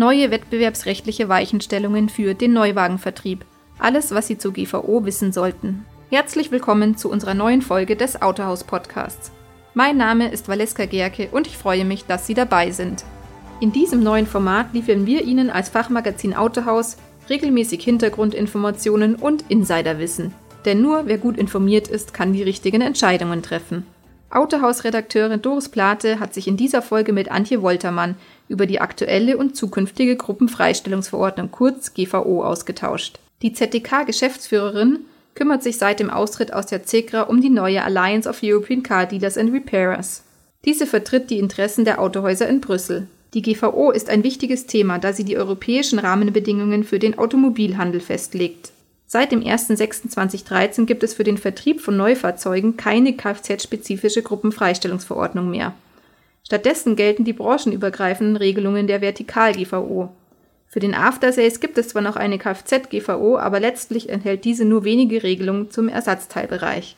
Neue wettbewerbsrechtliche Weichenstellungen für den Neuwagenvertrieb. Alles, was Sie zur GVO wissen sollten. Herzlich willkommen zu unserer neuen Folge des Autohaus Podcasts. Mein Name ist Valeska Gerke und ich freue mich, dass Sie dabei sind. In diesem neuen Format liefern wir Ihnen als Fachmagazin Autohaus regelmäßig Hintergrundinformationen und Insiderwissen. Denn nur wer gut informiert ist, kann die richtigen Entscheidungen treffen. Autohaus-Redakteurin Doris Plate hat sich in dieser Folge mit Antje Woltermann über die aktuelle und zukünftige Gruppenfreistellungsverordnung kurz GVO ausgetauscht. Die ZDK-Geschäftsführerin kümmert sich seit dem Austritt aus der CEGRA um die neue Alliance of European Car Dealers and Repairers. Diese vertritt die Interessen der Autohäuser in Brüssel. Die GVO ist ein wichtiges Thema, da sie die europäischen Rahmenbedingungen für den Automobilhandel festlegt. Seit dem 01.06.2013 gibt es für den Vertrieb von Neufahrzeugen keine Kfz-spezifische Gruppenfreistellungsverordnung mehr. Stattdessen gelten die branchenübergreifenden Regelungen der Vertikal-GVO. Für den After-Sales gibt es zwar noch eine Kfz-GVO, aber letztlich enthält diese nur wenige Regelungen zum Ersatzteilbereich.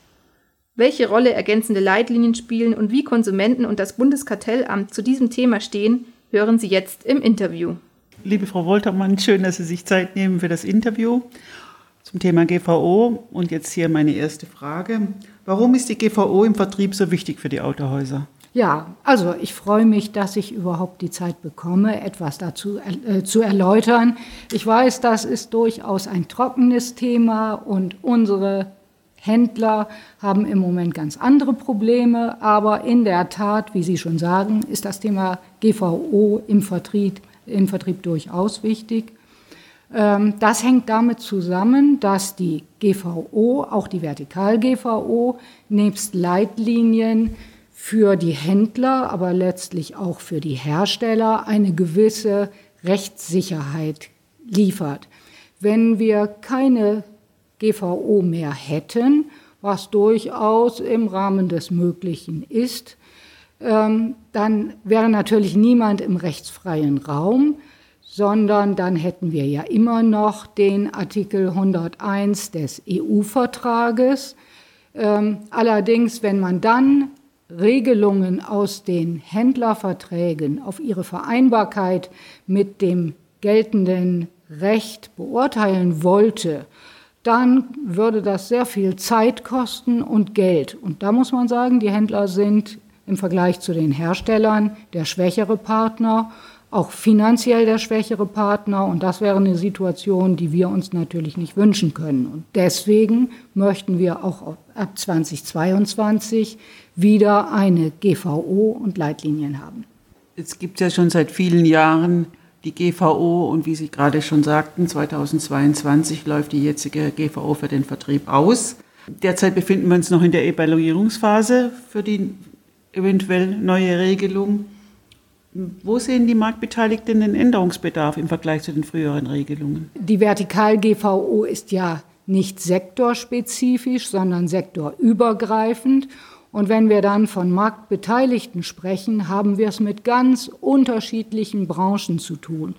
Welche Rolle ergänzende Leitlinien spielen und wie Konsumenten und das Bundeskartellamt zu diesem Thema stehen, hören Sie jetzt im Interview. Liebe Frau Woltermann, schön, dass Sie sich Zeit nehmen für das Interview zum Thema GVO. Und jetzt hier meine erste Frage. Warum ist die GVO im Vertrieb so wichtig für die Autohäuser? Ja, also ich freue mich, dass ich überhaupt die Zeit bekomme, etwas dazu äh, zu erläutern. Ich weiß, das ist durchaus ein trockenes Thema und unsere Händler haben im Moment ganz andere Probleme, aber in der Tat, wie Sie schon sagen, ist das Thema GVO im Vertrieb, im Vertrieb durchaus wichtig. Ähm, das hängt damit zusammen, dass die GVO, auch die Vertikal-GVO, nebst Leitlinien für die Händler, aber letztlich auch für die Hersteller eine gewisse Rechtssicherheit liefert. Wenn wir keine GVO mehr hätten, was durchaus im Rahmen des Möglichen ist, ähm, dann wäre natürlich niemand im rechtsfreien Raum sondern dann hätten wir ja immer noch den Artikel 101 des EU-Vertrages. Ähm, allerdings, wenn man dann Regelungen aus den Händlerverträgen auf ihre Vereinbarkeit mit dem geltenden Recht beurteilen wollte, dann würde das sehr viel Zeit kosten und Geld. Und da muss man sagen, die Händler sind im Vergleich zu den Herstellern der schwächere Partner auch finanziell der schwächere Partner. Und das wäre eine Situation, die wir uns natürlich nicht wünschen können. Und deswegen möchten wir auch ab 2022 wieder eine GVO und Leitlinien haben. Es gibt ja schon seit vielen Jahren die GVO und wie Sie gerade schon sagten, 2022 läuft die jetzige GVO für den Vertrieb aus. Derzeit befinden wir uns noch in der Evaluierungsphase für die eventuell neue Regelung. Wo sehen die Marktbeteiligten den Änderungsbedarf im Vergleich zu den früheren Regelungen? Die Vertikal-GVO ist ja nicht sektorspezifisch, sondern sektorübergreifend. Und wenn wir dann von Marktbeteiligten sprechen, haben wir es mit ganz unterschiedlichen Branchen zu tun.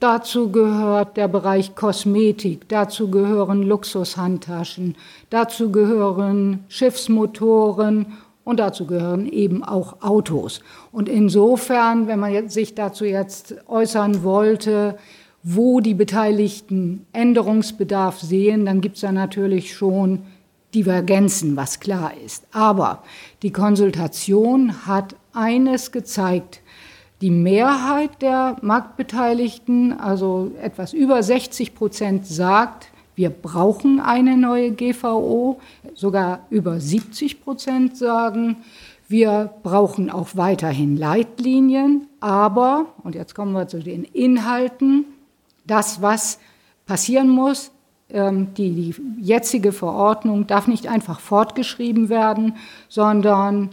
Dazu gehört der Bereich Kosmetik, dazu gehören Luxushandtaschen, dazu gehören Schiffsmotoren und dazu gehören eben auch Autos. Und insofern, wenn man sich dazu jetzt äußern wollte, wo die Beteiligten Änderungsbedarf sehen, dann gibt es da natürlich schon Divergenzen, was klar ist. Aber die Konsultation hat eines gezeigt, die Mehrheit der Marktbeteiligten, also etwas über 60 Prozent, sagt, wir brauchen eine neue GVO. Sogar über 70 Prozent sagen, wir brauchen auch weiterhin Leitlinien. Aber, und jetzt kommen wir zu den Inhalten, das, was passieren muss, ähm, die, die jetzige Verordnung darf nicht einfach fortgeschrieben werden, sondern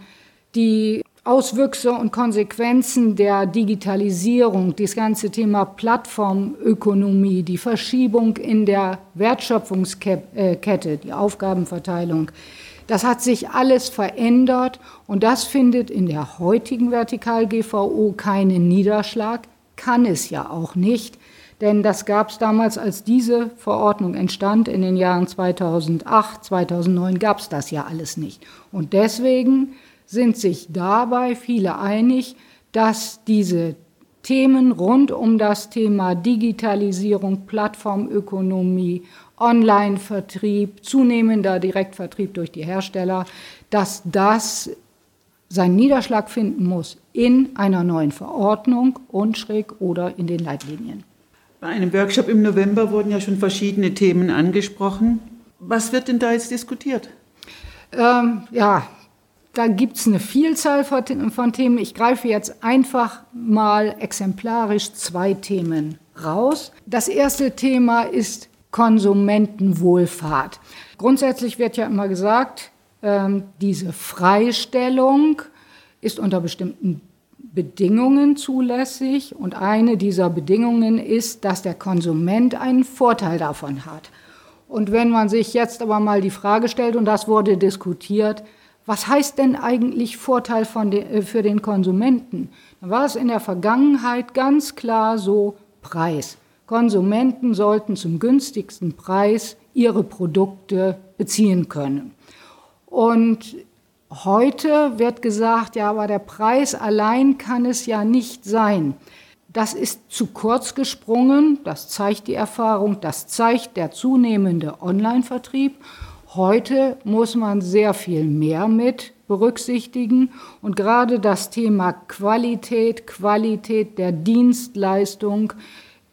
die Auswüchse und Konsequenzen der Digitalisierung, das ganze Thema Plattformökonomie, die Verschiebung in der Wertschöpfungskette, die Aufgabenverteilung, das hat sich alles verändert und das findet in der heutigen Vertikal-GVO keinen Niederschlag, kann es ja auch nicht, denn das gab es damals, als diese Verordnung entstand, in den Jahren 2008, 2009 gab es das ja alles nicht. Und deswegen sind sich dabei viele einig, dass diese Themen rund um das Thema Digitalisierung, Plattformökonomie, Online-Vertrieb, zunehmender Direktvertrieb durch die Hersteller, dass das seinen Niederschlag finden muss in einer neuen Verordnung und schräg oder in den Leitlinien. Bei einem Workshop im November wurden ja schon verschiedene Themen angesprochen. Was wird denn da jetzt diskutiert? Ähm, ja, da gibt es eine Vielzahl von Themen. Ich greife jetzt einfach mal exemplarisch zwei Themen raus. Das erste Thema ist Konsumentenwohlfahrt. Grundsätzlich wird ja immer gesagt, ähm, diese Freistellung ist unter bestimmten Bedingungen zulässig und eine dieser Bedingungen ist, dass der Konsument einen Vorteil davon hat. Und wenn man sich jetzt aber mal die Frage stellt, und das wurde diskutiert, was heißt denn eigentlich Vorteil de, äh, für den Konsumenten? Dann war es in der Vergangenheit ganz klar so Preis. Konsumenten sollten zum günstigsten Preis ihre Produkte beziehen können. Und heute wird gesagt, ja, aber der Preis allein kann es ja nicht sein. Das ist zu kurz gesprungen, das zeigt die Erfahrung, das zeigt der zunehmende Online-Vertrieb. Heute muss man sehr viel mehr mit berücksichtigen und gerade das Thema Qualität, Qualität der Dienstleistung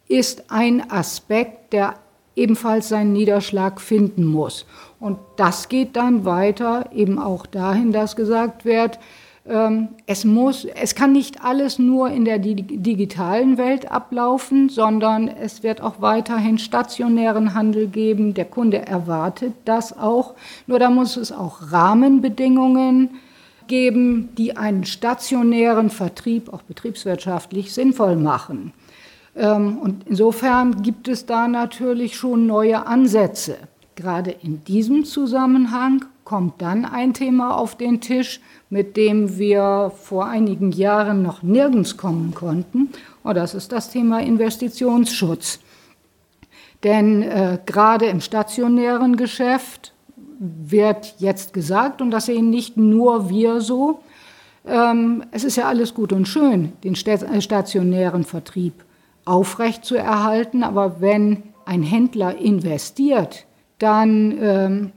ist ein Aspekt, der ebenfalls seinen Niederschlag finden muss. Und das geht dann weiter eben auch dahin, dass gesagt wird, es muss, es kann nicht alles nur in der digitalen Welt ablaufen, sondern es wird auch weiterhin stationären Handel geben. Der Kunde erwartet das auch. Nur da muss es auch Rahmenbedingungen geben, die einen stationären Vertrieb auch betriebswirtschaftlich sinnvoll machen. Ähm, und insofern gibt es da natürlich schon neue Ansätze. Gerade in diesem Zusammenhang kommt dann ein Thema auf den Tisch, mit dem wir vor einigen Jahren noch nirgends kommen konnten. Und das ist das Thema Investitionsschutz. Denn äh, gerade im stationären Geschäft wird jetzt gesagt, und das sehen nicht nur wir so, ähm, es ist ja alles gut und schön, den äh, stationären Vertrieb aufrecht zu erhalten, aber wenn ein Händler investiert, dann ähm,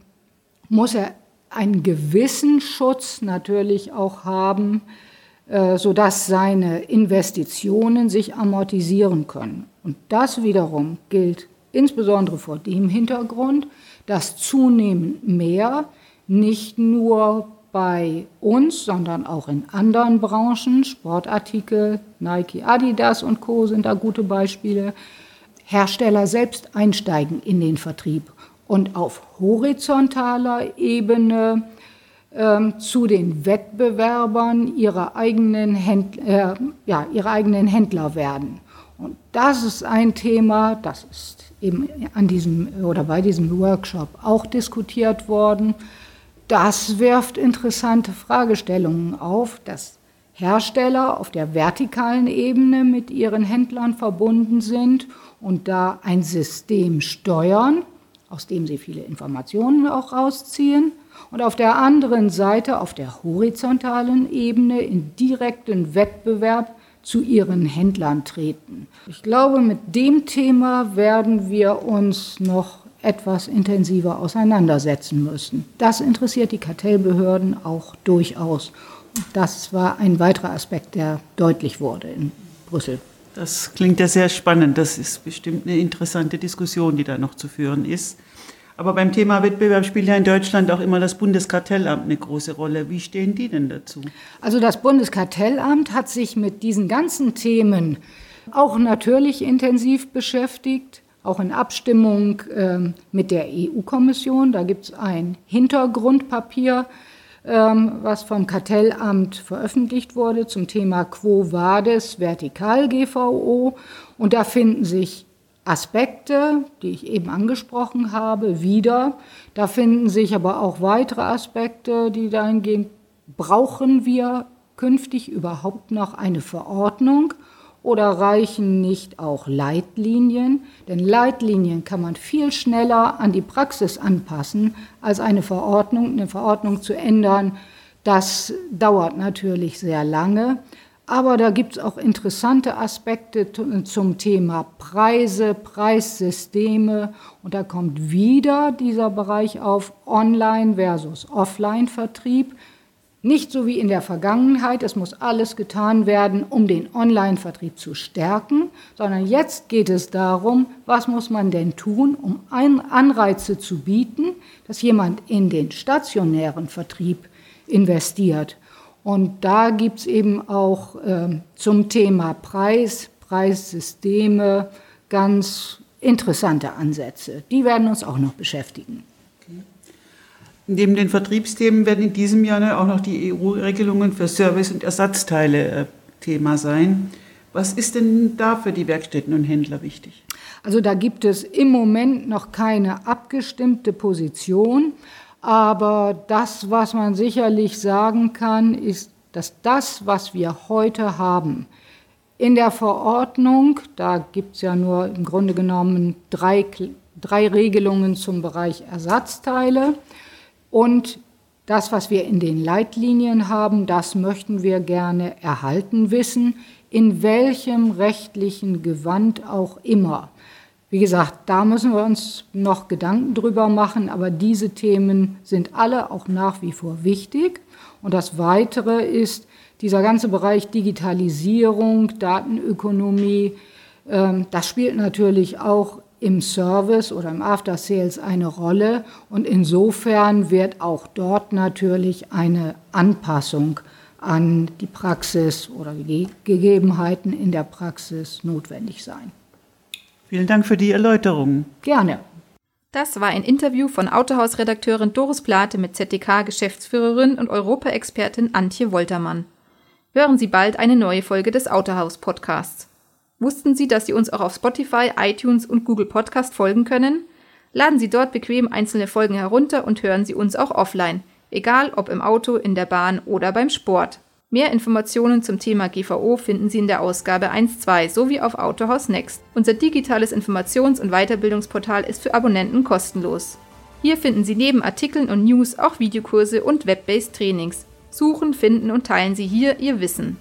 muss er einen gewissen Schutz natürlich auch haben, äh, sodass seine Investitionen sich amortisieren können. Und das wiederum gilt insbesondere vor dem Hintergrund, dass zunehmend mehr nicht nur bei uns, sondern auch in anderen Branchen, Sportartikel, Nike, Adidas und Co sind da gute Beispiele, Hersteller selbst einsteigen in den Vertrieb und auf horizontaler Ebene ähm, zu den Wettbewerbern ihrer eigenen, Händler, äh, ja, ihrer eigenen Händler werden. Und das ist ein Thema, das ist eben an diesem oder bei diesem Workshop auch diskutiert worden. Das wirft interessante Fragestellungen auf, dass Hersteller auf der vertikalen Ebene mit ihren Händlern verbunden sind und da ein System steuern, aus dem sie viele Informationen auch rausziehen. Und auf der anderen Seite, auf der horizontalen Ebene, in direkten Wettbewerb zu ihren Händlern treten. Ich glaube, mit dem Thema werden wir uns noch etwas intensiver auseinandersetzen müssen. Das interessiert die Kartellbehörden auch durchaus. Das war ein weiterer Aspekt, der deutlich wurde in Brüssel. Das klingt ja sehr spannend. Das ist bestimmt eine interessante Diskussion, die da noch zu führen ist. Aber beim Thema Wettbewerb spielt ja in Deutschland auch immer das Bundeskartellamt eine große Rolle. Wie stehen die denn dazu? Also das Bundeskartellamt hat sich mit diesen ganzen Themen auch natürlich intensiv beschäftigt, auch in Abstimmung äh, mit der EU-Kommission. Da gibt es ein Hintergrundpapier ähm, was vom Kartellamt veröffentlicht wurde zum Thema Quo Vadis Vertikal GVO. Und da finden sich Aspekte, die ich eben angesprochen habe, wieder. Da finden sich aber auch weitere Aspekte, die dahingehend brauchen wir künftig überhaupt noch eine Verordnung oder reichen nicht auch Leitlinien? Denn Leitlinien kann man viel schneller an die Praxis anpassen, als eine Verordnung. Eine Verordnung zu ändern, das dauert natürlich sehr lange. Aber da gibt es auch interessante Aspekte zum Thema Preise, Preissysteme. Und da kommt wieder dieser Bereich auf Online versus Offline-Vertrieb. Nicht so wie in der Vergangenheit, es muss alles getan werden, um den Online-Vertrieb zu stärken, sondern jetzt geht es darum, was muss man denn tun, um Anreize zu bieten, dass jemand in den stationären Vertrieb investiert. Und da gibt es eben auch äh, zum Thema Preis, Preissysteme ganz interessante Ansätze. Die werden uns auch noch beschäftigen. Neben den Vertriebsthemen werden in diesem Jahr auch noch die EU-Regelungen für Service- und Ersatzteile äh, Thema sein. Was ist denn da für die Werkstätten und Händler wichtig? Also da gibt es im Moment noch keine abgestimmte Position. Aber das, was man sicherlich sagen kann, ist, dass das, was wir heute haben, in der Verordnung, da gibt es ja nur im Grunde genommen drei, drei Regelungen zum Bereich Ersatzteile und das, was wir in den Leitlinien haben, das möchten wir gerne erhalten wissen, in welchem rechtlichen Gewand auch immer. Wie gesagt, da müssen wir uns noch Gedanken drüber machen, aber diese Themen sind alle auch nach wie vor wichtig. Und das Weitere ist dieser ganze Bereich Digitalisierung, Datenökonomie. Ähm, das spielt natürlich auch im Service oder im After Sales eine Rolle. Und insofern wird auch dort natürlich eine Anpassung an die Praxis oder die Gegebenheiten in der Praxis notwendig sein. Vielen Dank für die Erläuterung. Gerne. Das war ein Interview von Autohausredakteurin Doris Plate mit ZDK-Geschäftsführerin und Europaexpertin Antje Woltermann. Hören Sie bald eine neue Folge des Autohaus-Podcasts. Wussten Sie, dass Sie uns auch auf Spotify, iTunes und Google Podcast folgen können? Laden Sie dort bequem einzelne Folgen herunter und hören Sie uns auch offline, egal ob im Auto, in der Bahn oder beim Sport. Mehr Informationen zum Thema GVO finden Sie in der Ausgabe 1.2 sowie auf Autohaus Next. Unser digitales Informations- und Weiterbildungsportal ist für Abonnenten kostenlos. Hier finden Sie neben Artikeln und News auch Videokurse und Web-based Trainings. Suchen, finden und teilen Sie hier Ihr Wissen.